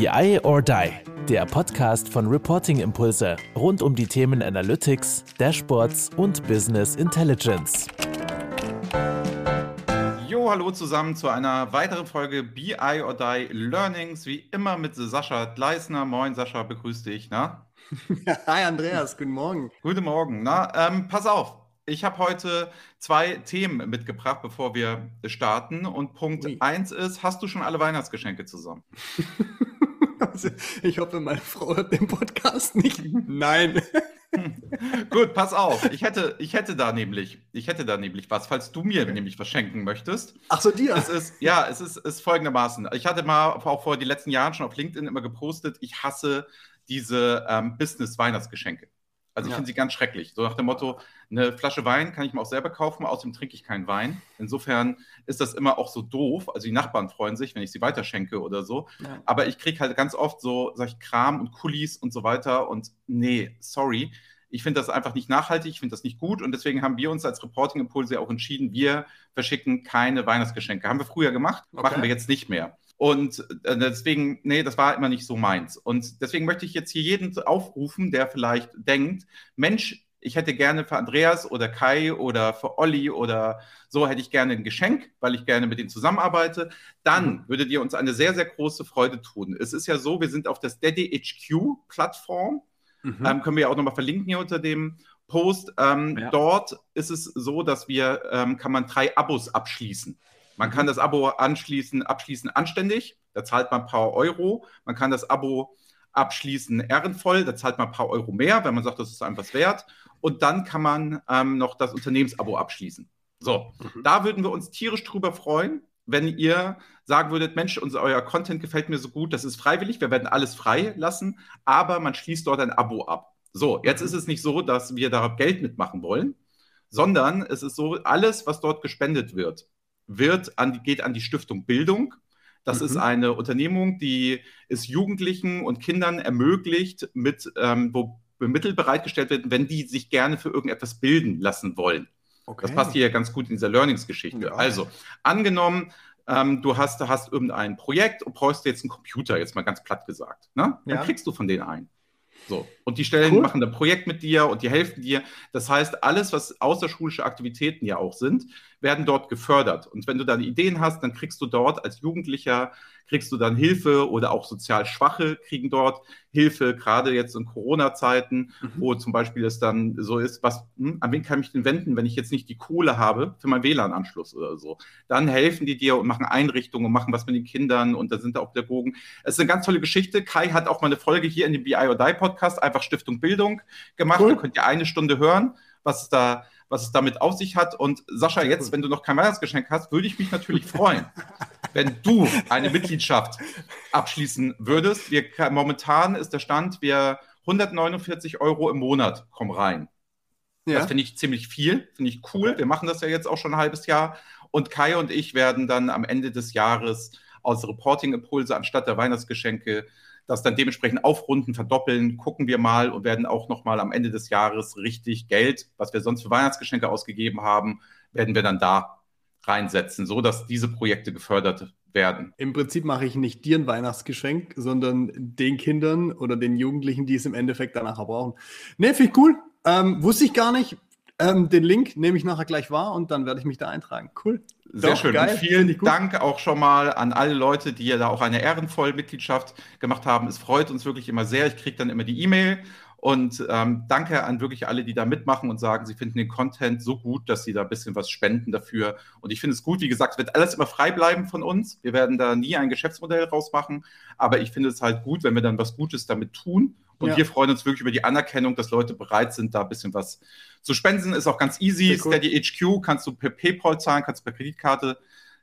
BI or Die, der Podcast von Reporting Impulse rund um die Themen Analytics, Dashboards und Business Intelligence. Jo, hallo zusammen zu einer weiteren Folge BI or Die Learnings, wie immer mit Sascha Gleisner. Moin Sascha, begrüß dich, na? Hi Andreas, guten Morgen. Guten Morgen, na? Ähm, pass auf, ich habe heute zwei Themen mitgebracht, bevor wir starten. Und Punkt Ui. eins ist, hast du schon alle Weihnachtsgeschenke zusammen? Also, ich hoffe, meine Frau hört den Podcast nicht. Nein. Gut, pass auf. Ich hätte, ich hätte da nämlich, ich hätte da nämlich was, falls du mir okay. nämlich was schenken möchtest. Ach so, dir? Es ist, ja, es ist, ist folgendermaßen. Ich hatte mal auch vor den letzten Jahren schon auf LinkedIn immer gepostet, ich hasse diese ähm, Business-Weihnachtsgeschenke. Also ich ja. finde sie ganz schrecklich. So nach dem Motto, eine Flasche Wein kann ich mir auch selber kaufen, außerdem trinke ich keinen Wein. Insofern ist das immer auch so doof. Also die Nachbarn freuen sich, wenn ich sie weiterschenke oder so. Ja. Aber ich kriege halt ganz oft so, sag ich, Kram und Kulis und so weiter. Und nee, sorry. Ich finde das einfach nicht nachhaltig, ich finde das nicht gut und deswegen haben wir uns als Reporting Impulse auch entschieden, wir verschicken keine Weihnachtsgeschenke. Haben wir früher gemacht, okay. machen wir jetzt nicht mehr. Und äh, deswegen, nee, das war immer nicht so meins. Und deswegen möchte ich jetzt hier jeden aufrufen, der vielleicht denkt, Mensch, ich hätte gerne für Andreas oder Kai oder für Olli oder so hätte ich gerne ein Geschenk, weil ich gerne mit ihnen zusammenarbeite, dann mhm. würdet ihr uns eine sehr, sehr große Freude tun. Es ist ja so, wir sind auf der Steady HQ Plattform. Mhm. Ähm, können wir ja auch nochmal verlinken hier unter dem Post. Ähm, ja. Dort ist es so, dass wir, ähm, kann man drei Abos abschließen. Man kann das Abo anschließen, abschließen anständig, da zahlt man ein paar Euro. Man kann das Abo abschließen ehrenvoll, da zahlt man ein paar Euro mehr, wenn man sagt, das ist einem was wert. Und dann kann man ähm, noch das Unternehmensabo abschließen. So, mhm. da würden wir uns tierisch drüber freuen, wenn ihr sagen würdet, Mensch, unser, euer Content gefällt mir so gut, das ist freiwillig, wir werden alles frei lassen, aber man schließt dort ein Abo ab. So, jetzt mhm. ist es nicht so, dass wir da Geld mitmachen wollen, sondern es ist so, alles, was dort gespendet wird, wird an, geht an die Stiftung Bildung. Das mhm. ist eine Unternehmung, die es Jugendlichen und Kindern ermöglicht, mit, ähm, wo Mittel bereitgestellt werden, wenn die sich gerne für irgendetwas bilden lassen wollen. Okay. Das passt hier ganz gut in dieser Learnings-Geschichte. Ja. Also, angenommen, ähm, du hast, hast irgendein Projekt und brauchst jetzt einen Computer, jetzt mal ganz platt gesagt. Ne? Dann ja. kriegst du von denen einen. So. Und die Stellen cool. machen ein Projekt mit dir und die helfen dir. Das heißt, alles, was außerschulische Aktivitäten ja auch sind, werden dort gefördert. Und wenn du dann Ideen hast, dann kriegst du dort als Jugendlicher, kriegst du dann Hilfe oder auch sozial Schwache kriegen dort Hilfe, gerade jetzt in Corona-Zeiten, mhm. wo zum Beispiel es dann so ist, was, hm, an wen kann ich denn wenden, wenn ich jetzt nicht die Kohle habe für meinen WLAN-Anschluss oder so. Dann helfen die dir und machen Einrichtungen und machen was mit den Kindern und da sind da auch Pädagogen. Es ist eine ganz tolle Geschichte. Kai hat auch mal eine Folge hier in dem BI or Die Podcast, einfach Stiftung Bildung gemacht. Cool. Da könnt ihr eine Stunde hören, was da was es damit auf sich hat. Und Sascha, jetzt, wenn du noch kein Weihnachtsgeschenk hast, würde ich mich natürlich freuen, wenn du eine Mitgliedschaft abschließen würdest. Wir, momentan ist der Stand, wir 149 Euro im Monat kommen rein. Ja. Das finde ich ziemlich viel, finde ich cool. Wir machen das ja jetzt auch schon ein halbes Jahr. Und Kai und ich werden dann am Ende des Jahres aus Reporting-Impulse anstatt der Weihnachtsgeschenke das dann dementsprechend aufrunden, verdoppeln, gucken wir mal und werden auch nochmal am Ende des Jahres richtig Geld, was wir sonst für Weihnachtsgeschenke ausgegeben haben, werden wir dann da reinsetzen, so dass diese Projekte gefördert werden. Im Prinzip mache ich nicht dir ein Weihnachtsgeschenk, sondern den Kindern oder den Jugendlichen, die es im Endeffekt danach brauchen. Ne, finde ich cool. Ähm, wusste ich gar nicht. Ähm, den Link nehme ich nachher gleich wahr und dann werde ich mich da eintragen. Cool. Sehr Doch, schön. Geil. Und vielen Dank auch schon mal an alle Leute, die ja da auch eine ehrenvolle Mitgliedschaft gemacht haben. Es freut uns wirklich immer sehr. Ich kriege dann immer die E-Mail und ähm, danke an wirklich alle, die da mitmachen und sagen, sie finden den Content so gut, dass sie da ein bisschen was spenden dafür. Und ich finde es gut, wie gesagt, es wird alles immer frei bleiben von uns. Wir werden da nie ein Geschäftsmodell rausmachen, aber ich finde es halt gut, wenn wir dann was Gutes damit tun und ja. wir freuen uns wirklich über die Anerkennung, dass Leute bereit sind, da ein bisschen was zu spenden. Ist auch ganz easy. Cool. Steady HQ kannst du per PayPal zahlen, kannst du per Kreditkarte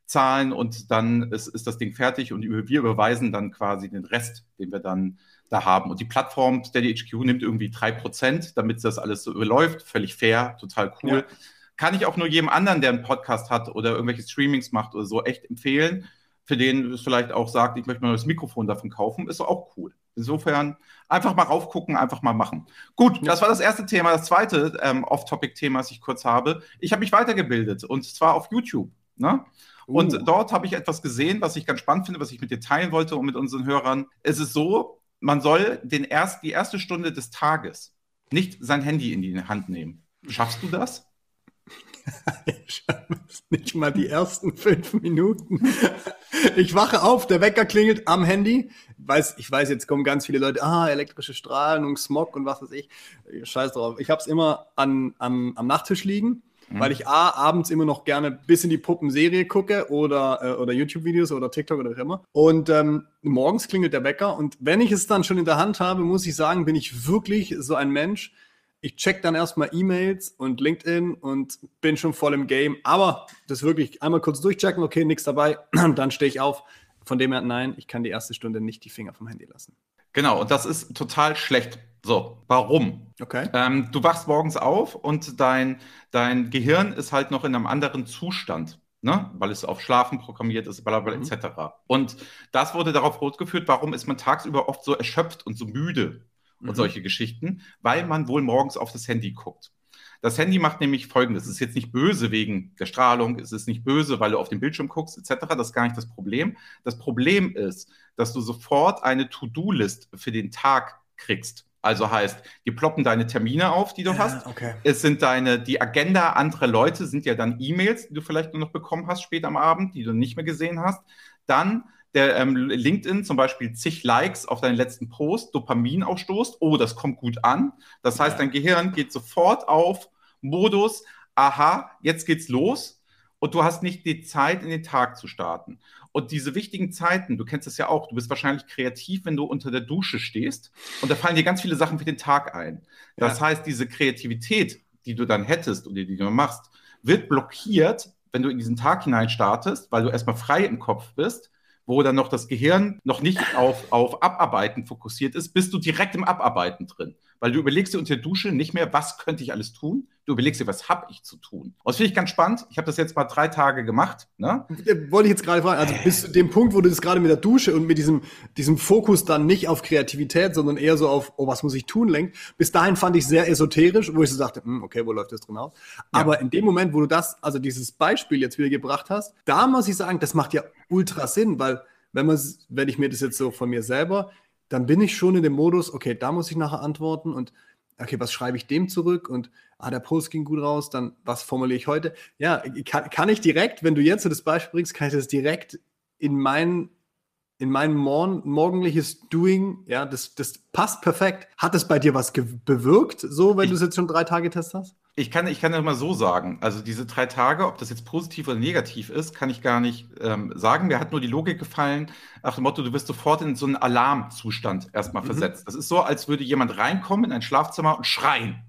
zahlen und dann ist, ist das Ding fertig und wir überweisen dann quasi den Rest, den wir dann da haben. Und die Plattform Steady HQ nimmt irgendwie drei Prozent, damit das alles so überläuft. Völlig fair, total cool. Ja. Kann ich auch nur jedem anderen, der einen Podcast hat oder irgendwelche Streamings macht oder so, echt empfehlen. Für den es vielleicht auch sagt, ich möchte mal das Mikrofon davon kaufen, ist auch cool. Insofern einfach mal raufgucken, einfach mal machen. Gut, das war das erste Thema. Das zweite ähm, Off-Topic-Thema, das ich kurz habe. Ich habe mich weitergebildet und zwar auf YouTube. Ne? Uh. Und dort habe ich etwas gesehen, was ich ganz spannend finde, was ich mit dir teilen wollte und mit unseren Hörern. Es ist so, man soll den erst, die erste Stunde des Tages nicht sein Handy in die Hand nehmen. Schaffst du das? Ich schaffe es nicht mal die ersten fünf Minuten. Ich wache auf, der Wecker klingelt am Handy. Ich weiß, ich weiß, jetzt kommen ganz viele Leute, ah, elektrische Strahlung, Smog und was weiß ich. Scheiß drauf. Ich habe es immer an, an, am Nachttisch liegen, mhm. weil ich A, abends immer noch gerne bis in die Puppenserie gucke oder, äh, oder YouTube-Videos oder TikTok oder was immer. Und ähm, morgens klingelt der Wecker und wenn ich es dann schon in der Hand habe, muss ich sagen, bin ich wirklich so ein Mensch, ich check dann erstmal E-Mails und LinkedIn und bin schon voll im Game. Aber das wirklich einmal kurz durchchecken, okay, nichts dabei, dann stehe ich auf. Von dem her, nein, ich kann die erste Stunde nicht die Finger vom Handy lassen. Genau, und das ist total schlecht. So, warum? Okay. Ähm, du wachst morgens auf und dein, dein Gehirn ist halt noch in einem anderen Zustand. Ne? weil es auf Schlafen programmiert ist, bla bla, mhm. etc. Und das wurde darauf rotgeführt, warum ist man tagsüber oft so erschöpft und so müde und mhm. solche Geschichten, weil man wohl morgens auf das Handy guckt. Das Handy macht nämlich folgendes: Es ist jetzt nicht böse wegen der Strahlung, es ist nicht böse, weil du auf den Bildschirm guckst, etc. Das ist gar nicht das Problem. Das Problem ist, dass du sofort eine To-Do-List für den Tag kriegst. Also heißt, die ploppen deine Termine auf, die du ja, hast. Okay. Es sind deine, die Agenda anderer Leute sind ja dann E-Mails, die du vielleicht nur noch bekommen hast später am Abend, die du nicht mehr gesehen hast. Dann der ähm, LinkedIn zum Beispiel zig Likes auf deinen letzten Post, Dopamin ausstoßt, oh, das kommt gut an. Das heißt, dein Gehirn geht sofort auf Modus, aha, jetzt geht's los und du hast nicht die Zeit, in den Tag zu starten. Und diese wichtigen Zeiten, du kennst das ja auch, du bist wahrscheinlich kreativ, wenn du unter der Dusche stehst und da fallen dir ganz viele Sachen für den Tag ein. Das ja. heißt, diese Kreativität, die du dann hättest oder die du machst, wird blockiert, wenn du in diesen Tag hinein startest, weil du erstmal frei im Kopf bist wo dann noch das Gehirn noch nicht auf, auf Abarbeiten fokussiert ist, bist du direkt im Abarbeiten drin. Weil du überlegst dir unter der Dusche nicht mehr, was könnte ich alles tun, du überlegst dir, was habe ich zu tun. Und das finde ich ganz spannend. Ich habe das jetzt mal drei Tage gemacht. Ne? Wollte ich jetzt gerade fragen, also bis zu dem Punkt, wo du das gerade mit der Dusche und mit diesem, diesem Fokus dann nicht auf Kreativität, sondern eher so auf, oh, was muss ich tun, lenkt. Bis dahin fand ich sehr esoterisch, wo ich so dachte, hm, okay, wo läuft das drin aus? Aber ja. in dem Moment, wo du das, also dieses Beispiel jetzt wieder gebracht hast, da muss ich sagen, das macht ja ultra Sinn, weil wenn man, wenn ich mir das jetzt so von mir selber, dann bin ich schon in dem Modus, okay, da muss ich nachher antworten und okay, was schreibe ich dem zurück und ah, der Post ging gut raus, dann was formuliere ich heute? Ja, kann, kann ich direkt, wenn du jetzt so das Beispiel bringst, kann ich das direkt in mein, in mein morgen, morgendliches Doing, ja, das, das passt perfekt. Hat es bei dir was bewirkt, so, wenn du es jetzt schon drei Tage test hast? Ich kann, ich kann das mal so sagen. Also diese drei Tage, ob das jetzt positiv oder negativ ist, kann ich gar nicht ähm, sagen. Mir hat nur die Logik gefallen, nach dem Motto, du wirst sofort in so einen Alarmzustand erstmal mhm. versetzt. Das ist so, als würde jemand reinkommen in ein Schlafzimmer und schreien.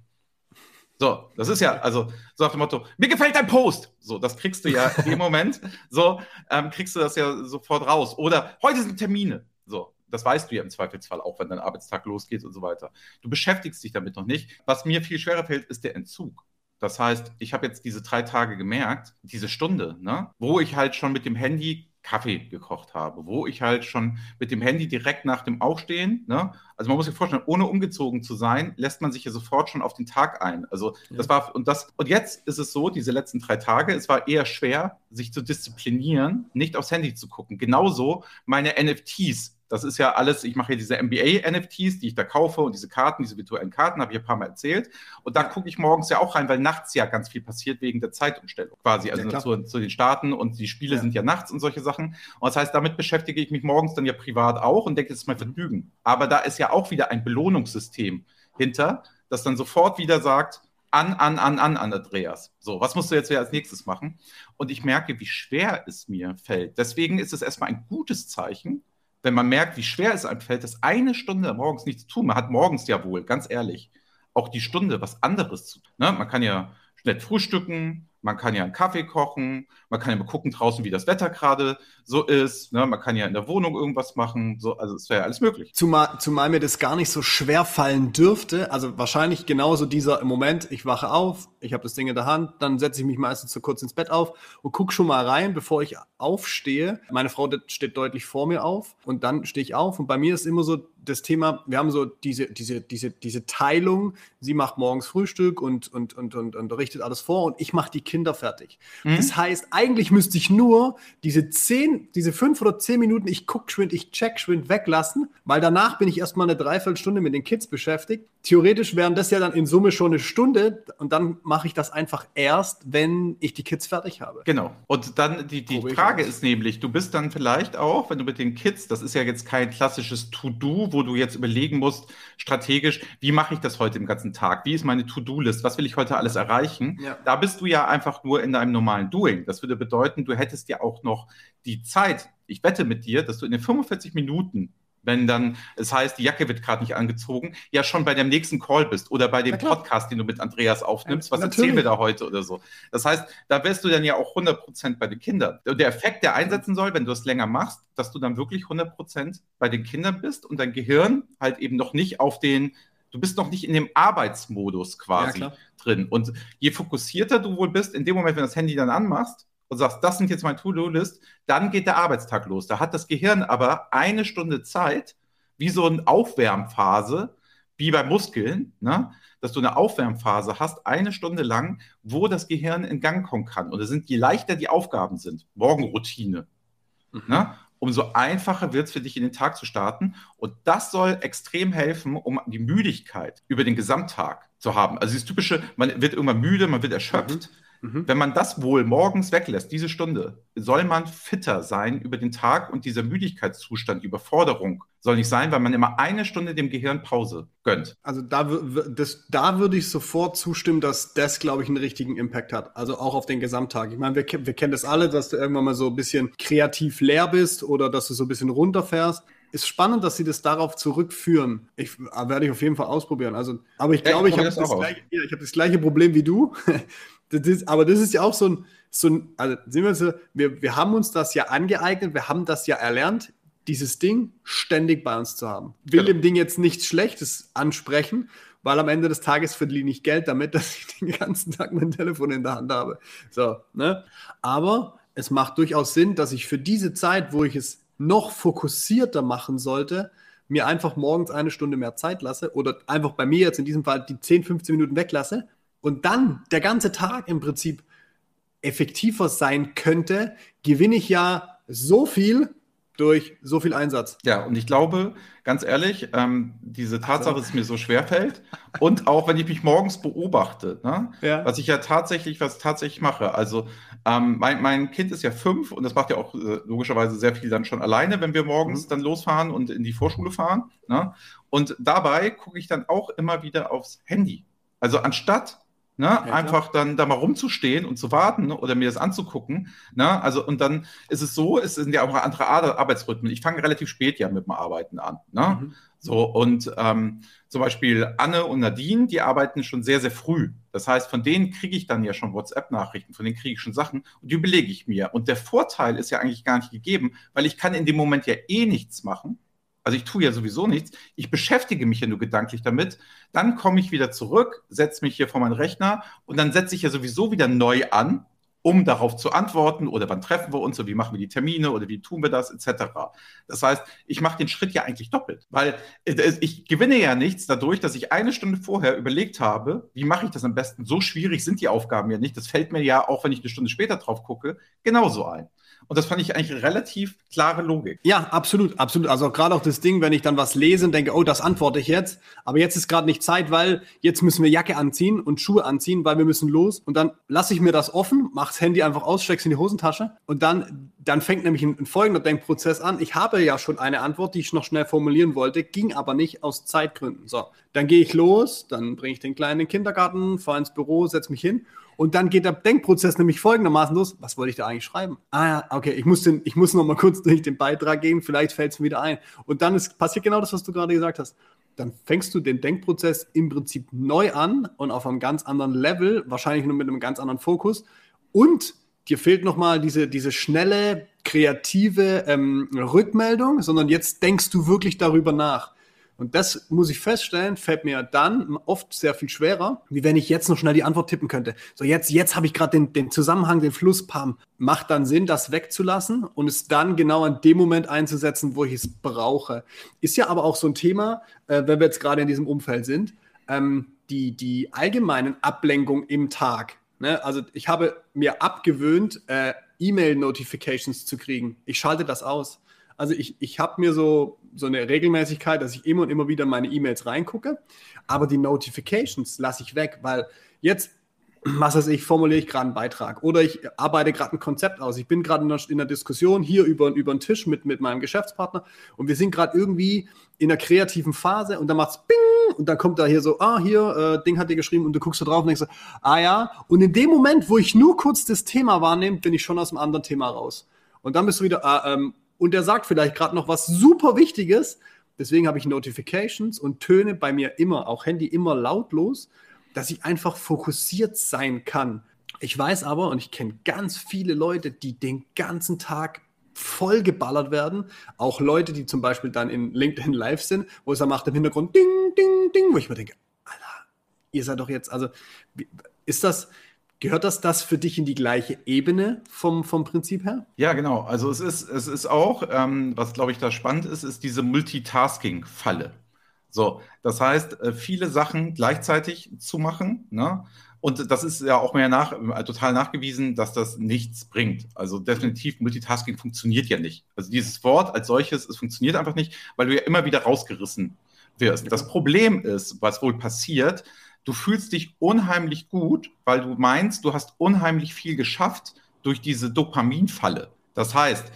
So, das ist ja, also so nach dem Motto, mir gefällt dein Post. So, das kriegst du ja im Moment. So, ähm, kriegst du das ja sofort raus. Oder heute sind Termine. So, das weißt du ja im Zweifelsfall auch, wenn dein Arbeitstag losgeht und so weiter. Du beschäftigst dich damit noch nicht. Was mir viel schwerer fällt, ist der Entzug. Das heißt, ich habe jetzt diese drei Tage gemerkt, diese Stunde, ne, wo ich halt schon mit dem Handy Kaffee gekocht habe, wo ich halt schon mit dem Handy direkt nach dem Aufstehen, ne, also man muss sich vorstellen, ohne umgezogen zu sein, lässt man sich ja sofort schon auf den Tag ein. Also ja. das war und das und jetzt ist es so, diese letzten drei Tage, es war eher schwer, sich zu disziplinieren, nicht aufs Handy zu gucken. Genauso meine NFTs das ist ja alles, ich mache hier diese MBA-NFTs, die ich da kaufe und diese Karten, diese virtuellen Karten, habe ich ein paar Mal erzählt. Und da gucke ich morgens ja auch rein, weil nachts ja ganz viel passiert wegen der Zeitumstellung quasi, also ja, zu, zu, den Staaten und die Spiele ja. sind ja nachts und solche Sachen. Und das heißt, damit beschäftige ich mich morgens dann ja privat auch und denke, das ist mein Vergnügen. Aber da ist ja auch wieder ein Belohnungssystem hinter, das dann sofort wieder sagt, an, an, an, an, an Andreas. So, was musst du jetzt wieder als nächstes machen? Und ich merke, wie schwer es mir fällt. Deswegen ist es erstmal ein gutes Zeichen, wenn man merkt, wie schwer es einem fällt, das eine Stunde morgens nichts zu tun. Man hat morgens ja wohl, ganz ehrlich, auch die Stunde was anderes zu tun. Ne? Man kann ja schnell frühstücken, man kann ja einen Kaffee kochen, man kann ja mal gucken draußen, wie das Wetter gerade so ist. Ne? Man kann ja in der Wohnung irgendwas machen. So, also es wäre ja alles möglich. Zumal, zumal mir das gar nicht so schwer fallen dürfte. Also wahrscheinlich genauso dieser Moment, ich wache auf, ich habe das Ding in der Hand, dann setze ich mich meistens so kurz ins Bett auf und gucke schon mal rein, bevor ich aufstehe. Meine Frau steht deutlich vor mir auf und dann stehe ich auf und bei mir ist immer so das Thema, wir haben so diese, diese, diese, diese Teilung, sie macht morgens Frühstück und, und, und, und, und richtet alles vor und ich mache die Kinder fertig. Mhm. Das heißt, eigentlich müsste ich nur diese zehn, diese fünf oder zehn Minuten, ich gucke schwind, ich check schwind weglassen, weil danach bin ich erstmal eine Dreiviertelstunde mit den Kids beschäftigt. Theoretisch wären das ja dann in Summe schon eine Stunde und dann mache ich das einfach erst, wenn ich die Kids fertig habe. Genau. Und dann die, die Frage ist nämlich, du bist dann vielleicht auch, wenn du mit den Kids, das ist ja jetzt kein klassisches To-Do, wo du jetzt überlegen musst, strategisch, wie mache ich das heute im ganzen Tag? Wie ist meine To-Do-List? Was will ich heute alles erreichen? Ja. Da bist du ja einfach nur in deinem normalen Doing. Das würde bedeuten, du hättest ja auch noch die Zeit, ich wette mit dir, dass du in den 45 Minuten wenn dann es heißt, die Jacke wird gerade nicht angezogen, ja schon bei dem nächsten Call bist oder bei dem Podcast, den du mit Andreas aufnimmst, was Natürlich. erzählen wir da heute oder so. Das heißt, da wärst du dann ja auch 100% bei den Kindern. Und der Effekt, der einsetzen soll, wenn du es länger machst, dass du dann wirklich 100% bei den Kindern bist und dein Gehirn halt eben noch nicht auf den, du bist noch nicht in dem Arbeitsmodus quasi ja, drin. Und je fokussierter du wohl bist, in dem Moment, wenn du das Handy dann anmachst, und sagst, das sind jetzt meine To-Do-List, dann geht der Arbeitstag los. Da hat das Gehirn aber eine Stunde Zeit, wie so eine Aufwärmphase, wie bei Muskeln, ne? dass du eine Aufwärmphase hast, eine Stunde lang, wo das Gehirn in Gang kommen kann. Und das sind, je leichter die Aufgaben sind, Morgenroutine, mhm. ne? umso einfacher wird es für dich in den Tag zu starten. Und das soll extrem helfen, um die Müdigkeit über den Gesamttag zu haben. Also dieses typische, man wird irgendwann müde, man wird erschöpft. Mhm Mhm. Wenn man das wohl morgens weglässt, diese Stunde, soll man fitter sein über den Tag und dieser Müdigkeitszustand, Überforderung soll nicht sein, weil man immer eine Stunde dem Gehirn Pause gönnt. Also da, das, da würde ich sofort zustimmen, dass das, glaube ich, einen richtigen Impact hat. Also auch auf den Gesamttag. Ich meine, wir, wir kennen das alle, dass du irgendwann mal so ein bisschen kreativ leer bist oder dass du so ein bisschen runterfährst ist spannend, dass sie das darauf zurückführen. Ich werde ich auf jeden Fall ausprobieren. Also, aber ich glaube, ja, ich, ich habe das, ja, hab das, gleiche Problem wie du. Das ist, aber das ist ja auch so ein, so ein also sehen wir, so, wir, wir haben uns das ja angeeignet, wir haben das ja erlernt, dieses Ding ständig bei uns zu haben. Will genau. dem Ding jetzt nichts Schlechtes ansprechen, weil am Ende des Tages verdiene ich Geld damit, dass ich den ganzen Tag mein Telefon in der Hand habe. So, ne? Aber es macht durchaus Sinn, dass ich für diese Zeit, wo ich es noch fokussierter machen sollte, mir einfach morgens eine Stunde mehr Zeit lasse oder einfach bei mir jetzt in diesem Fall die 10, 15 Minuten weglasse und dann der ganze Tag im Prinzip effektiver sein könnte, gewinne ich ja so viel durch so viel Einsatz. Ja, und ich glaube, ganz ehrlich, ähm, diese Tatsache, dass es mir so schwer fällt und auch wenn ich mich morgens beobachte, ne, ja. was ich ja tatsächlich, was tatsächlich mache. Also ähm, mein, mein, Kind ist ja fünf und das macht ja auch äh, logischerweise sehr viel dann schon alleine, wenn wir morgens mhm. dann losfahren und in die Vorschule fahren. Ne? Und dabei gucke ich dann auch immer wieder aufs Handy. Also anstatt Ne? Ja, einfach dann da mal rumzustehen und zu warten ne? oder mir das anzugucken. Ne? Also, und dann ist es so, es sind ja auch andere Arbeitsrhythmen. Ich fange relativ spät ja mit dem Arbeiten an. Ne? Mhm. So, und ähm, zum Beispiel Anne und Nadine, die arbeiten schon sehr, sehr früh. Das heißt, von denen kriege ich dann ja schon WhatsApp-Nachrichten, von denen kriege ich schon Sachen und die überlege ich mir. Und der Vorteil ist ja eigentlich gar nicht gegeben, weil ich kann in dem Moment ja eh nichts machen. Also ich tue ja sowieso nichts. Ich beschäftige mich ja nur gedanklich damit. Dann komme ich wieder zurück, setze mich hier vor meinen Rechner und dann setze ich ja sowieso wieder neu an, um darauf zu antworten oder wann treffen wir uns oder wie machen wir die Termine oder wie tun wir das etc. Das heißt, ich mache den Schritt ja eigentlich doppelt, weil äh, ich gewinne ja nichts dadurch, dass ich eine Stunde vorher überlegt habe, wie mache ich das am besten. So schwierig sind die Aufgaben ja nicht. Das fällt mir ja, auch wenn ich eine Stunde später drauf gucke, genauso ein. Und das fand ich eigentlich relativ klare Logik. Ja, absolut, absolut. Also gerade auch das Ding, wenn ich dann was lese und denke, oh, das antworte ich jetzt, aber jetzt ist gerade nicht Zeit, weil jetzt müssen wir Jacke anziehen und Schuhe anziehen, weil wir müssen los. Und dann lasse ich mir das offen, mache das Handy einfach aus, steck's in die Hosentasche und dann, dann fängt nämlich ein, ein folgender Denkprozess an. Ich habe ja schon eine Antwort, die ich noch schnell formulieren wollte, ging aber nicht aus Zeitgründen. So, dann gehe ich los, dann bringe ich den Kleinen in den Kindergarten, fahre ins Büro, setze mich hin und dann geht der Denkprozess nämlich folgendermaßen los. Was wollte ich da eigentlich schreiben? Ah ja, okay, ich muss, den, ich muss noch mal kurz durch den Beitrag gehen, vielleicht fällt es mir wieder ein. Und dann ist, passiert genau das, was du gerade gesagt hast. Dann fängst du den Denkprozess im Prinzip neu an und auf einem ganz anderen Level, wahrscheinlich nur mit einem ganz anderen Fokus. Und dir fehlt nochmal diese, diese schnelle, kreative ähm, Rückmeldung, sondern jetzt denkst du wirklich darüber nach Und das muss ich feststellen, fällt mir dann oft sehr viel schwerer, wie wenn ich jetzt noch schnell die Antwort tippen könnte. So, jetzt, jetzt habe ich gerade den, den Zusammenhang, den Fluss, pam. Macht dann Sinn, das wegzulassen und es dann genau an dem Moment einzusetzen, wo ich es brauche. Ist ja aber auch so ein Thema, äh, wenn wir jetzt gerade in diesem Umfeld sind, ähm, die, die allgemeinen Ablenkungen im Tag. Ne? Also ich habe mir abgewöhnt, äh, E-Mail-Notifications zu kriegen. Ich schalte das aus. Also ich, ich habe mir so, so eine Regelmäßigkeit, dass ich immer und immer wieder meine E-Mails reingucke, aber die Notifications lasse ich weg, weil jetzt, was weiß ich, formuliere ich gerade einen Beitrag oder ich arbeite gerade ein Konzept aus. Ich bin gerade in, in, einer Diskussion hier über, über den Tisch mit, mit meinem Geschäftspartner und wir sind gerade irgendwie in einer kreativen Phase und dann macht es Bing und dann kommt da hier so, ah, hier, äh, Ding hat dir geschrieben und du guckst da drauf und denkst so, ah ja. Und in dem Moment, wo ich nur kurz das Thema wahrnehme, bin ich schon aus dem anderen Thema raus. Und dann bist du wieder, ah, ähm, und der sagt vielleicht gerade noch was super Wichtiges. Deswegen habe ich Notifications und Töne bei mir immer, auch Handy immer lautlos, dass ich einfach fokussiert sein kann. Ich weiß aber, und ich kenne ganz viele Leute, die den ganzen Tag voll geballert werden. Auch Leute, die zum Beispiel dann in LinkedIn live sind, wo es dann macht im Hintergrund Ding, Ding, Ding, wo ich mir denke, Alter, ihr seid doch jetzt, also ist das, Gehört das, das für dich in die gleiche Ebene vom, vom Prinzip her? Ja, genau. Also es ist, es ist auch, ähm, was glaube ich da spannend ist, ist diese Multitasking-Falle. So, das heißt, äh, viele Sachen gleichzeitig zu machen, ne? Und das ist ja auch mehr nach, äh, total nachgewiesen, dass das nichts bringt. Also definitiv Multitasking funktioniert ja nicht. Also dieses Wort als solches, es funktioniert einfach nicht, weil du ja immer wieder rausgerissen wirst. Das Problem ist, was wohl passiert, du fühlst dich unheimlich gut, weil du meinst, du hast unheimlich viel geschafft durch diese Dopaminfalle. Das heißt,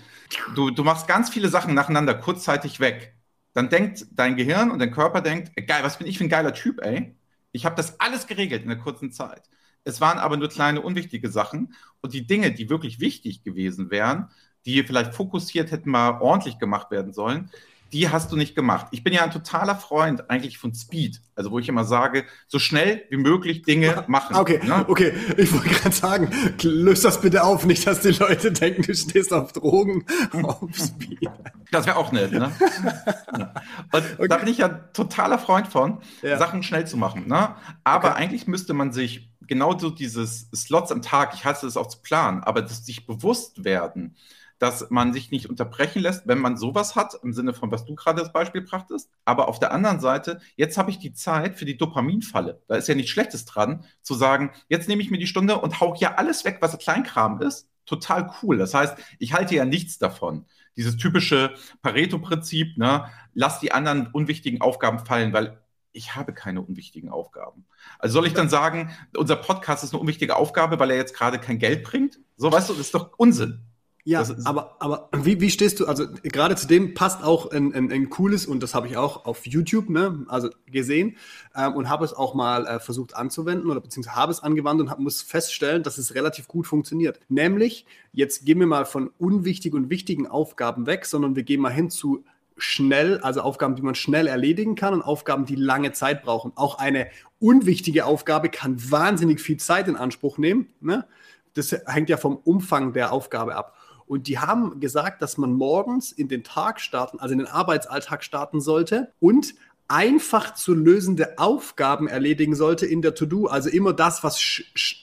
du, du machst ganz viele Sachen nacheinander kurzzeitig weg. Dann denkt dein Gehirn und dein Körper denkt, geil, was bin ich für ein geiler Typ, ey? Ich habe das alles geregelt in der kurzen Zeit. Es waren aber nur kleine, unwichtige Sachen. Und die Dinge, die wirklich wichtig gewesen wären, die vielleicht fokussiert hätten mal ordentlich gemacht werden sollen, die hast du nicht gemacht. Ich bin ja ein totaler Freund eigentlich von Speed, also wo ich immer sage, so schnell wie möglich Dinge machen. Okay, ne? okay. Ich wollte gerade sagen, löst das bitte auf, nicht, dass die Leute denken, du stehst auf Drogen, auf Speed. Das wäre auch nett, ne? Und okay. da bin ich ja totaler Freund von, ja. Sachen schnell zu machen. Ne? Aber okay. eigentlich müsste man sich genau so dieses Slots am Tag, ich hasse es auch zu planen, aber das sich bewusst werden, dass man sich nicht unterbrechen lässt, wenn man sowas hat, im Sinne von, was du gerade als Beispiel brachtest. Aber auf der anderen Seite, jetzt habe ich die Zeit für die Dopaminfalle. Da ist ja nichts Schlechtes dran, zu sagen, jetzt nehme ich mir die Stunde und hau hier alles weg, was Kleinkram ist. Total cool. Das heißt, ich halte ja nichts davon. Dieses typische Pareto-Prinzip, ne? lass die anderen unwichtigen Aufgaben fallen, weil ich habe keine unwichtigen Aufgaben. Also soll ich dann sagen, unser Podcast ist eine unwichtige Aufgabe, weil er jetzt gerade kein Geld bringt? So, weißt du, das ist doch Unsinn. Ja, aber, aber wie, wie stehst du, also gerade zu dem passt auch ein, ein, ein cooles, und das habe ich auch auf YouTube, ne, also gesehen ähm, und habe es auch mal äh, versucht anzuwenden oder beziehungsweise habe es angewandt und hab, muss feststellen, dass es relativ gut funktioniert. Nämlich, jetzt gehen wir mal von unwichtigen und wichtigen Aufgaben weg, sondern wir gehen mal hin zu schnell, also Aufgaben, die man schnell erledigen kann und Aufgaben, die lange Zeit brauchen. Auch eine unwichtige Aufgabe kann wahnsinnig viel Zeit in Anspruch nehmen. Ne? Das hängt ja vom Umfang der Aufgabe ab. Und die haben gesagt, dass man morgens in den Tag starten, also in den Arbeitsalltag starten sollte und einfach zu lösende Aufgaben erledigen sollte in der To-Do. Also immer das, was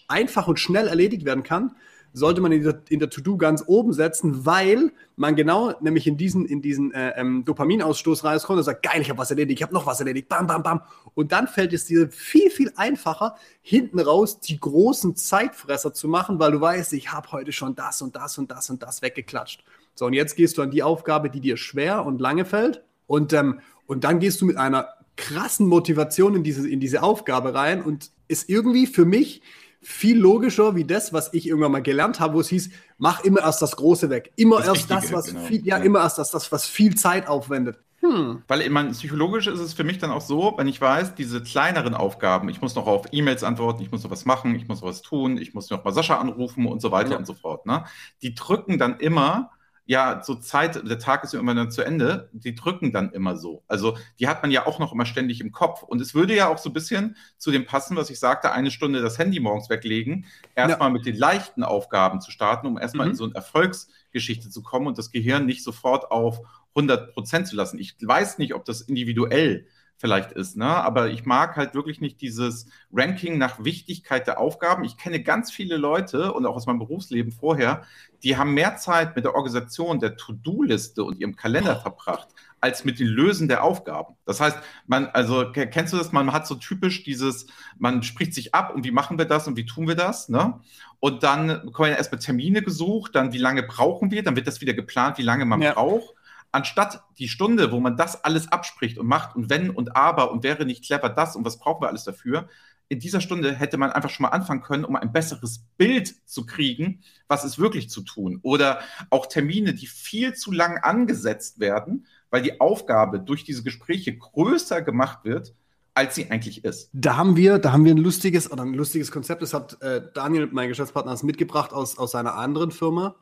einfach und schnell erledigt werden kann, sollte man in der, in der To-Do ganz oben setzen, weil man genau nämlich in diesen, in diesen äh, ähm, Dopaminausstoß rauskommt und sagt, geil, ich habe was erledigt, ich habe noch was erledigt, bam, bam, bam. Und dann fällt es dir viel, viel einfacher, hinten raus die großen Zeitfresser zu machen, weil du weißt, ich habe heute schon das und das und das und das weggeklatscht. So, und jetzt gehst du an die Aufgabe, die dir schwer und lange fällt. Und, ähm, und dann gehst du mit einer krassen Motivation in diese, in diese Aufgabe rein und ist irgendwie für mich viel logischer wie das, was ich irgendwann mal gelernt habe, wo es hieß, mach immer erst das Große weg. Immer das erst Richtige, das, was genau. viel, ja, ja, immer erst das, das, was viel Zeit aufwendet. Hm. Weil ich meine, psychologisch ist es für mich dann auch so, wenn ich weiß, diese kleineren Aufgaben, ich muss noch auf E-Mails antworten, ich muss noch was machen, ich muss noch was tun, ich muss noch mal Sascha anrufen und so weiter ja. und so fort. Ne? Die drücken dann immer ja, zur Zeit, der Tag ist immer dann zu Ende, die drücken dann immer so. Also die hat man ja auch noch immer ständig im Kopf. Und es würde ja auch so ein bisschen zu dem passen, was ich sagte, eine Stunde das Handy morgens weglegen, erstmal ja. mit den leichten Aufgaben zu starten, um erstmal mhm. in so einen Erfolgs- Geschichte zu kommen und das Gehirn nicht sofort auf 100 Prozent zu lassen. Ich weiß nicht, ob das individuell vielleicht ist, ne? aber ich mag halt wirklich nicht dieses Ranking nach Wichtigkeit der Aufgaben. Ich kenne ganz viele Leute und auch aus meinem Berufsleben vorher, die haben mehr Zeit mit der Organisation der To-Do-Liste und ihrem Kalender verbracht, als mit dem Lösen der Aufgaben. Das heißt, man, also kennst du das, man hat so typisch dieses, man spricht sich ab und wie machen wir das und wie tun wir das, ne? Und dann kommen erstmal Termine gesucht, dann wie lange brauchen wir, dann wird das wieder geplant, wie lange man ja. braucht anstatt die Stunde, wo man das alles abspricht und macht und wenn und aber und wäre nicht clever das und was brauchen wir alles dafür, in dieser Stunde hätte man einfach schon mal anfangen können, um ein besseres Bild zu kriegen, was ist wirklich zu tun. Oder auch Termine, die viel zu lang angesetzt werden, weil die Aufgabe durch diese Gespräche größer gemacht wird, als sie eigentlich ist. Da haben wir, da haben wir ein lustiges oder ein lustiges Konzept. Das hat äh, Daniel, mein Geschäftspartner, mitgebracht aus, aus seiner anderen Firma.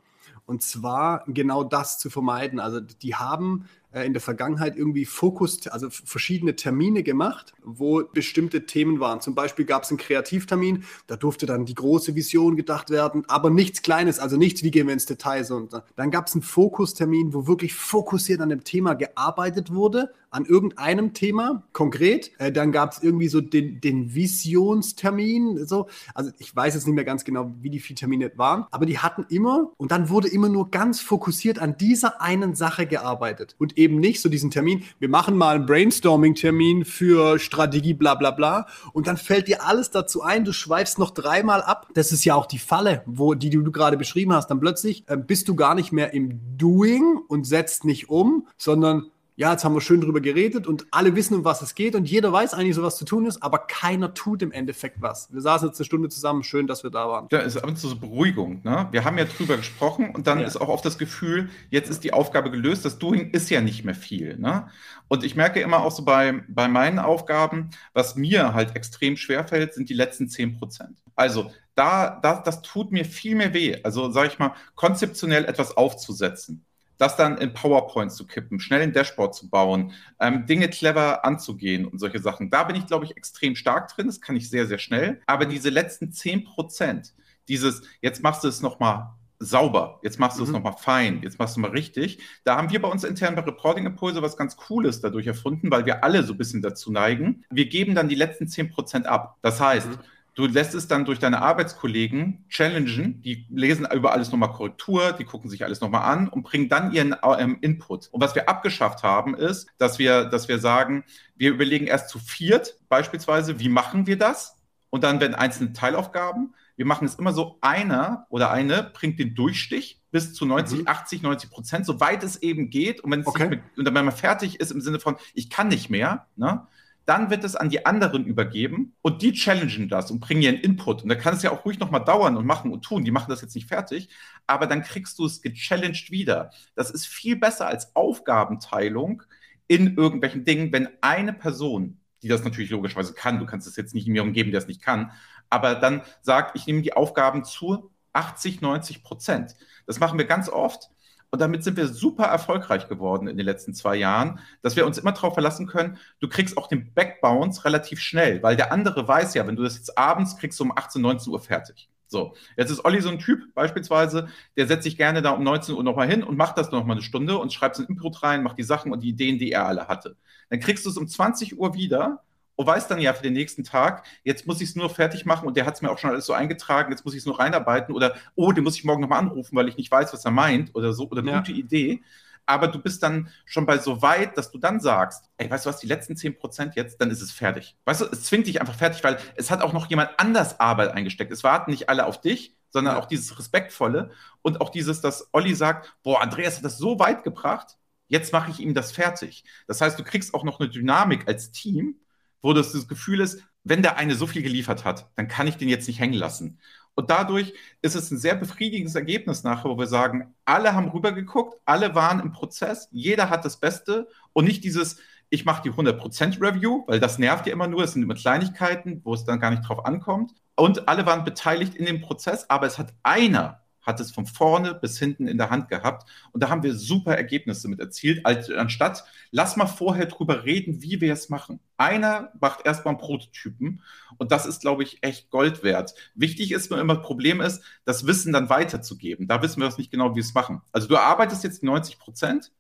Und zwar genau das zu vermeiden. Also die haben in der Vergangenheit irgendwie Fokus, also verschiedene Termine gemacht, wo bestimmte Themen waren. Zum Beispiel gab es einen Kreativtermin, da durfte dann die große Vision gedacht werden, aber nichts Kleines, also nichts, wie gehen wir ins Detail. So. Dann gab es einen Fokustermin, wo wirklich fokussiert an dem Thema gearbeitet wurde, an irgendeinem Thema konkret. Äh, dann gab es irgendwie so den, den Visionstermin. So. Also ich weiß jetzt nicht mehr ganz genau, wie die vier Termine waren, aber die hatten immer und dann wurde immer nur ganz fokussiert an dieser einen Sache gearbeitet und eben nicht so diesen Termin. Wir machen mal einen Brainstorming-Termin für Strategie, bla bla bla. Und dann fällt dir alles dazu ein, du schweifst noch dreimal ab. Das ist ja auch die Falle, wo, die, du gerade beschrieben hast. Dann plötzlich äh, bist du gar nicht mehr im Doing und setzt nicht um, sondern ja, jetzt haben wir schön drüber geredet und alle wissen, um was es geht und jeder weiß eigentlich so, was zu tun ist, aber keiner tut im Endeffekt was. Wir saßen jetzt eine Stunde zusammen, schön, dass wir da waren. Ja, ist aber so Beruhigung. Ne? Wir haben ja drüber gesprochen und dann ja. ist auch oft das Gefühl, jetzt ist die Aufgabe gelöst, das Doing ist ja nicht mehr viel. Ne? Und ich merke immer auch so bei, bei meinen Aufgaben, was mir halt extrem schwer fällt, sind die letzten 10 Prozent. Also da, da, das tut mir viel mehr weh. Also sage ich mal, konzeptionell etwas aufzusetzen das dann in PowerPoint zu kippen, schnell ein Dashboard zu bauen, ähm, Dinge clever anzugehen und solche Sachen. Da bin ich, glaube ich, extrem stark drin. Das kann ich sehr, sehr schnell. Aber diese letzten 10 Prozent, dieses, jetzt machst du es nochmal sauber, jetzt machst du mhm. es nochmal fein, jetzt machst du mal richtig. Da haben wir bei uns intern bei Reporting Impulse was ganz Cooles dadurch erfunden, weil wir alle so ein bisschen dazu neigen. Wir geben dann die letzten 10 Prozent ab. Das heißt, mhm Du lässt es dann durch deine Arbeitskollegen challengen, die lesen über alles nochmal Korrektur, die gucken sich alles nochmal an und bringen dann ihren ähm, Input. Und was wir abgeschafft haben, ist, dass wir, dass wir sagen, wir überlegen erst zu viert beispielsweise, wie machen wir das? Und dann werden einzelne Teilaufgaben. Wir machen es immer so, einer oder eine bringt den Durchstich bis zu 90, mhm. 80, 90 Prozent, soweit es eben geht. Und wenn, es okay. mit, und wenn man fertig ist im Sinne von, ich kann nicht mehr, ne, dann wird es an die anderen übergeben und die challengen das und bringen ihren Input. Und da kann es ja auch ruhig nochmal dauern und machen und tun. Die machen das jetzt nicht fertig, aber dann kriegst du es gechallenged wieder. Das ist viel besser als Aufgabenteilung in irgendwelchen Dingen, wenn eine Person, die das natürlich logischerweise kann, du kannst es jetzt nicht mir umgeben, der es nicht kann, aber dann sagt, ich nehme die Aufgaben zu 80, 90 Prozent. Das machen wir ganz oft und damit sind wir super erfolgreich geworden in den letzten zwei Jahren, dass wir uns immer darauf verlassen können, du kriegst auch den Backbounce relativ schnell, weil der andere weiß ja, wenn du das jetzt abends kriegst, um 18, 19 Uhr fertig. So, jetzt ist Olli so ein Typ beispielsweise, der setzt sich gerne da um 19 Uhr nochmal hin und macht das nochmal eine Stunde und schreibt ein Input rein, macht die Sachen und die Ideen, die er alle hatte. Dann kriegst du es um 20 Uhr wieder und weiß dann ja für den nächsten Tag, jetzt muss ich es nur fertig machen und der hat es mir auch schon alles so eingetragen, jetzt muss ich es nur reinarbeiten oder oh, den muss ich morgen nochmal anrufen, weil ich nicht weiß, was er meint oder so oder ja. gute Idee. Aber du bist dann schon bei so weit, dass du dann sagst, ey, weißt du was, die letzten 10% jetzt, dann ist es fertig. Weißt du, es zwingt dich einfach fertig, weil es hat auch noch jemand anders Arbeit eingesteckt. Es warten nicht alle auf dich, sondern ja. auch dieses Respektvolle und auch dieses, dass Olli sagt, boah, Andreas hat das so weit gebracht, jetzt mache ich ihm das fertig. Das heißt, du kriegst auch noch eine Dynamik als Team, wo das, das Gefühl ist, wenn der eine so viel geliefert hat, dann kann ich den jetzt nicht hängen lassen. Und dadurch ist es ein sehr befriedigendes Ergebnis nachher, wo wir sagen, alle haben rübergeguckt, alle waren im Prozess, jeder hat das Beste und nicht dieses, ich mache die 100% Review, weil das nervt ja immer nur, es sind immer Kleinigkeiten, wo es dann gar nicht drauf ankommt. Und alle waren beteiligt in dem Prozess, aber es hat einer hat es von vorne bis hinten in der Hand gehabt. Und da haben wir super Ergebnisse mit erzielt, anstatt, lass mal vorher drüber reden, wie wir es machen. Einer macht erstmal einen Prototypen und das ist, glaube ich, echt Gold wert. Wichtig ist nur immer, das Problem ist, das Wissen dann weiterzugeben. Da wissen wir das nicht genau, wie wir es machen. Also du arbeitest jetzt 90 Prozent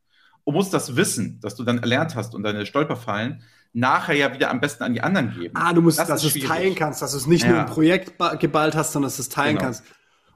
und musst das Wissen, das du dann erlernt hast und deine Stolperfallen, nachher ja wieder am besten an die anderen geben. Ah, du musst, das dass du es teilen kannst, dass du es nicht ja. nur im Projekt geballt hast, sondern dass du es teilen genau. kannst.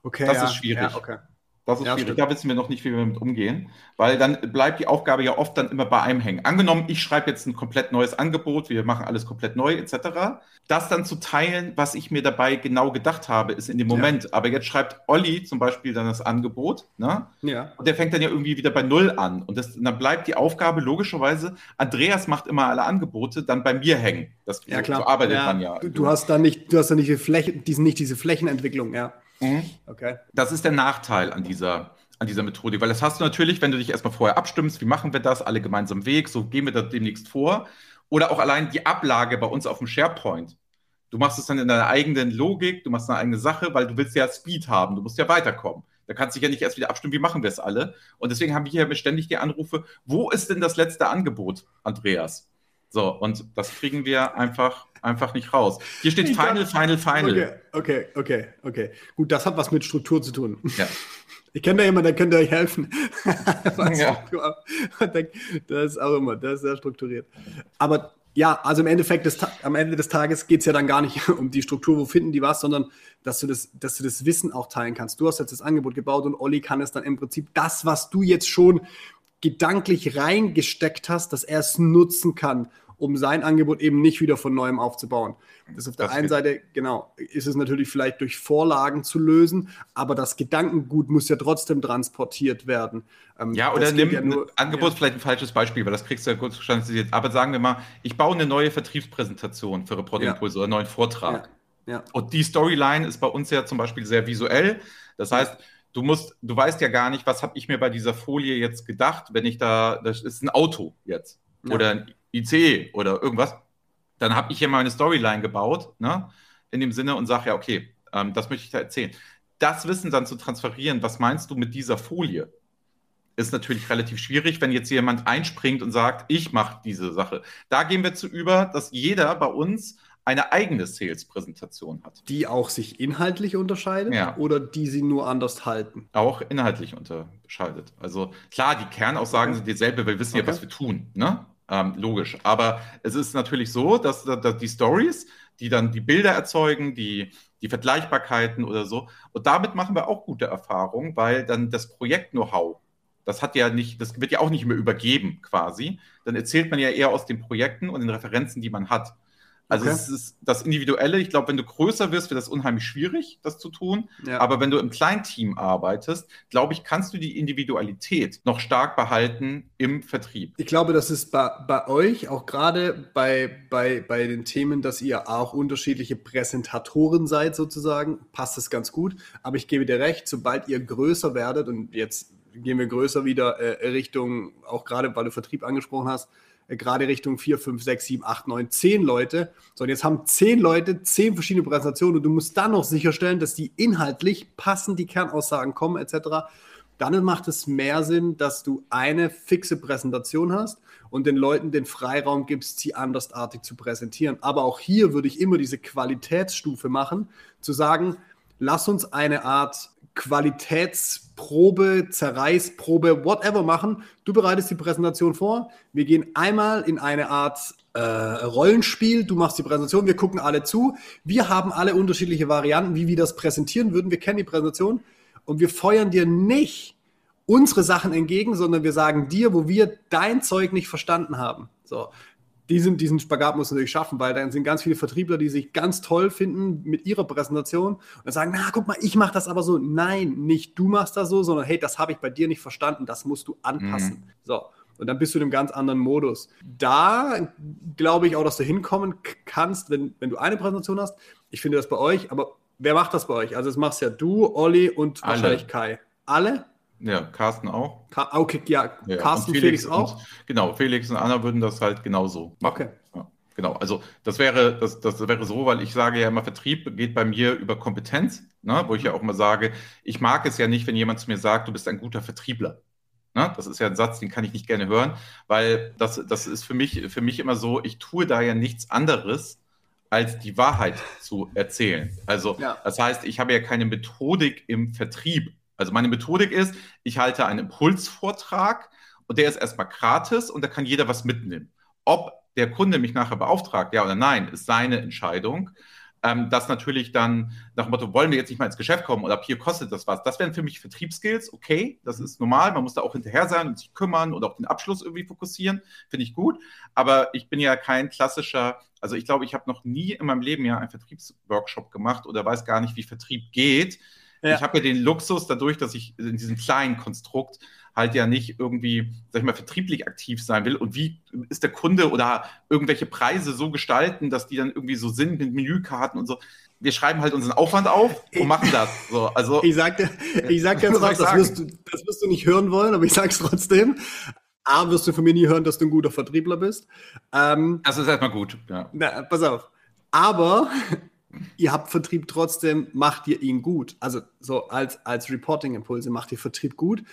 Okay, das ja. ist schwierig. Ja, okay. Das ist ja, schwierig. Stimmt. Da wissen wir noch nicht, wie wir damit umgehen, weil dann bleibt die Aufgabe ja oft dann immer bei einem hängen. Angenommen, ich schreibe jetzt ein komplett neues Angebot, wir machen alles komplett neu etc. Das dann zu teilen, was ich mir dabei genau gedacht habe, ist in dem Moment. Ja. Aber jetzt schreibt Olli zum Beispiel dann das Angebot, ne? Ja. Und der fängt dann ja irgendwie wieder bei Null an. Und das, dann bleibt die Aufgabe logischerweise, Andreas macht immer alle Angebote, dann bei mir hängen. Das ja, klar. So arbeitet ja. man ja. Du, du, hast da nicht, du hast da nicht, Fläche, diesen, nicht diese Flächenentwicklung, ja. Mhm. Okay. Das ist der Nachteil an dieser, an dieser Methodik, weil das hast du natürlich, wenn du dich erstmal vorher abstimmst, wie machen wir das, alle gemeinsam Weg, so gehen wir da demnächst vor. Oder auch allein die Ablage bei uns auf dem SharePoint. Du machst es dann in deiner eigenen Logik, du machst eine eigene Sache, weil du willst ja Speed haben, du musst ja weiterkommen. Da kannst du dich ja nicht erst wieder abstimmen, wie machen wir es alle. Und deswegen haben wir hier ständig die Anrufe, wo ist denn das letzte Angebot, Andreas? So, und das kriegen wir einfach, einfach nicht raus. Hier steht Final, Final, Final. Okay, okay, okay, okay. Gut, das hat was mit Struktur zu tun. Ja. Ich kenne da jemanden, der könnte euch helfen. ja. Das ist auch immer, das ist sehr strukturiert. Aber ja, also im Endeffekt, des, am Ende des Tages geht es ja dann gar nicht um die Struktur, wo finden die was, sondern dass du, das, dass du das Wissen auch teilen kannst. Du hast jetzt das Angebot gebaut und Olli kann es dann im Prinzip das, was du jetzt schon gedanklich reingesteckt hast, dass er es nutzen kann um sein Angebot eben nicht wieder von neuem aufzubauen. Das auf der das einen Seite, genau, ist es natürlich vielleicht durch Vorlagen zu lösen, aber das Gedankengut muss ja trotzdem transportiert werden. Ähm, ja, oder nimm ja nur, Angebot ja. vielleicht ein falsches Beispiel, weil das kriegst du ja kurz verstanden. Aber sagen wir mal, ich baue eine neue Vertriebspräsentation für Reporting ja. Oder einen neuen Vortrag. Ja. ja. Und die Storyline ist bei uns ja zum Beispiel sehr visuell. Das heißt, du musst, du weißt ja gar nicht, was habe ich mir bei dieser Folie jetzt gedacht, wenn ich da, das ist ein Auto jetzt. Oder ein ICE oder irgendwas, dann habe ich hier meine Storyline gebaut, ne, in dem Sinne und sage ja, okay, ähm, das möchte ich da erzählen. Das Wissen dann zu transferieren, was meinst du mit dieser Folie? Ist natürlich relativ schwierig, wenn jetzt jemand einspringt und sagt, ich mache diese Sache. Da gehen wir zu über, dass jeder bei uns eine eigene Sales-Präsentation hat. Die auch sich inhaltlich unterscheidet ja. oder die sie nur anders halten? Auch inhaltlich unterscheidet. Also klar, die Kernaussagen sind dieselbe, wir wissen okay. ja, was wir tun. Ne? Ähm, logisch. Aber es ist natürlich so, dass, dass die Stories, die dann die Bilder erzeugen, die, die Vergleichbarkeiten oder so, und damit machen wir auch gute Erfahrungen, weil dann das Projekt-Know-how, das hat ja nicht, das wird ja auch nicht mehr übergeben quasi. Dann erzählt man ja eher aus den Projekten und den Referenzen, die man hat. Also okay. es ist das Individuelle. Ich glaube, wenn du größer wirst, wird das unheimlich schwierig, das zu tun. Ja. Aber wenn du im Kleinteam arbeitest, glaube ich, kannst du die Individualität noch stark behalten im Vertrieb. Ich glaube, das ist bei, bei euch, auch gerade bei, bei, bei den Themen, dass ihr auch unterschiedliche Präsentatoren seid, sozusagen, passt es ganz gut. Aber ich gebe dir recht, sobald ihr größer werdet, und jetzt gehen wir größer wieder äh, Richtung, auch gerade weil du Vertrieb angesprochen hast, gerade Richtung 4, 5, 6, 7, 8, 9, 10 Leute. So, und jetzt haben 10 Leute 10 verschiedene Präsentationen und du musst dann noch sicherstellen, dass die inhaltlich passen, die Kernaussagen kommen, etc. Dann macht es mehr Sinn, dass du eine fixe Präsentation hast und den Leuten den Freiraum gibst, sie andersartig zu präsentieren. Aber auch hier würde ich immer diese Qualitätsstufe machen, zu sagen, lass uns eine Art Qualitätsprobe, Zerreißprobe, whatever machen. Du bereitest die Präsentation vor. Wir gehen einmal in eine Art äh, Rollenspiel. Du machst die Präsentation. Wir gucken alle zu. Wir haben alle unterschiedliche Varianten, wie wir das präsentieren würden. Wir kennen die Präsentation und wir feuern dir nicht unsere Sachen entgegen, sondern wir sagen dir, wo wir dein Zeug nicht verstanden haben. So diesen, diesen Spagat muss natürlich schaffen, weil dann sind ganz viele Vertriebler, die sich ganz toll finden mit ihrer Präsentation und sagen, na, guck mal, ich mache das aber so. Nein, nicht du machst das so, sondern hey, das habe ich bei dir nicht verstanden, das musst du anpassen. Mhm. So. Und dann bist du in einem ganz anderen Modus. Da glaube ich auch, dass du hinkommen kannst, wenn, wenn du eine Präsentation hast. Ich finde das bei euch, aber wer macht das bei euch? Also, es machst ja du, Olli und Alle. wahrscheinlich Kai. Alle? Ja, Carsten auch. Ka okay, ja, ja Carsten, Felix, Felix, auch. Und, genau, Felix und Anna würden das halt genauso machen. Okay. Ja, genau. Also das wäre, das, das wäre so, weil ich sage ja immer, Vertrieb geht bei mir über Kompetenz, ne? wo ich ja auch immer sage, ich mag es ja nicht, wenn jemand zu mir sagt, du bist ein guter Vertriebler. Ne? Das ist ja ein Satz, den kann ich nicht gerne hören, weil das, das ist für mich, für mich immer so, ich tue da ja nichts anderes, als die Wahrheit zu erzählen. Also ja. das heißt, ich habe ja keine Methodik im Vertrieb. Also meine Methodik ist, ich halte einen Impulsvortrag und der ist erstmal gratis und da kann jeder was mitnehmen. Ob der Kunde mich nachher beauftragt, ja oder nein, ist seine Entscheidung ähm, das natürlich dann nach dem Motto, wollen wir jetzt nicht mal ins Geschäft kommen oder hier kostet das was. Das wären für mich Vertriebsskills, okay, das ist normal, man muss da auch hinterher sein und sich kümmern oder auf den Abschluss irgendwie fokussieren, finde ich gut. Aber ich bin ja kein klassischer, also ich glaube, ich habe noch nie in meinem Leben ja einen Vertriebsworkshop gemacht oder weiß gar nicht, wie Vertrieb geht. Ja. Ich habe ja den Luxus dadurch, dass ich in diesem kleinen Konstrukt halt ja nicht irgendwie, sag ich mal, vertrieblich aktiv sein will. Und wie ist der Kunde oder irgendwelche Preise so gestalten, dass die dann irgendwie so sind mit Menükarten und so. Wir schreiben halt unseren Aufwand auf und machen das. So, also, ich sagte, ich sag jetzt was, das wirst, du, das wirst du nicht hören wollen, aber ich sag's trotzdem. A, wirst du von mir nie hören, dass du ein guter Vertriebler bist. Ähm, das ist erstmal gut, ja. Na, pass auf. Aber ihr habt Vertrieb trotzdem, macht ihr ihn gut. Also so als, als Reporting-Impulse macht ihr Vertrieb gut.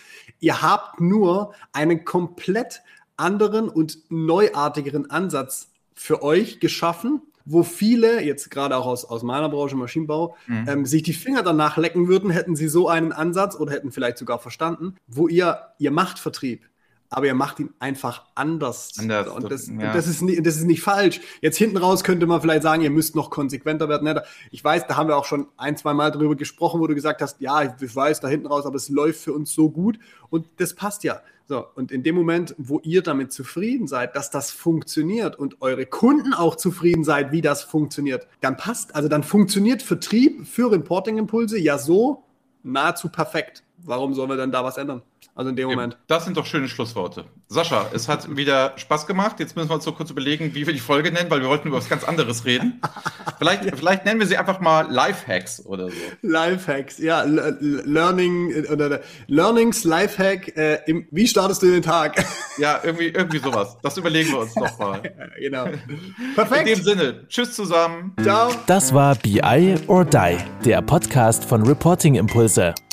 Ihr habt nur einen komplett anderen und neuartigeren Ansatz für euch geschaffen, wo viele, jetzt gerade auch aus, aus meiner Branche Maschinenbau, mhm. ähm, sich die Finger danach lecken würden, hätten sie so einen Ansatz oder hätten vielleicht sogar verstanden, wo ihr, ihr macht Vertrieb aber er macht ihn einfach anders. anders und, das, ja. das, ist nicht, das ist nicht falsch. Jetzt hinten raus könnte man vielleicht sagen, ihr müsst noch konsequenter werden. Ich weiß, da haben wir auch schon ein, zwei Mal drüber gesprochen, wo du gesagt hast, ja, ich weiß da hinten raus, aber es läuft für uns so gut und das passt ja. So, und in dem Moment, wo ihr damit zufrieden seid, dass das funktioniert und eure Kunden auch zufrieden seid, wie das funktioniert, dann passt, also dann funktioniert Vertrieb für Reporting-Impulse ja so nahezu perfekt. Warum sollen wir dann da was ändern? Also in dem Moment. Das sind doch schöne Schlussworte. Sascha, es hat wieder Spaß gemacht. Jetzt müssen wir uns so kurz überlegen, wie wir die Folge nennen, weil wir wollten über was ganz anderes reden. vielleicht, ja. vielleicht nennen wir sie einfach mal Lifehacks oder so. Lifehacks, ja. Learning oder Learnings, Lifehack. Äh, im, wie startest du den Tag? ja, irgendwie, irgendwie sowas. Das überlegen wir uns doch mal. genau. Perfekt. In dem Sinne, tschüss zusammen. Ciao. Das war BI or Die, der Podcast von Reporting Impulse.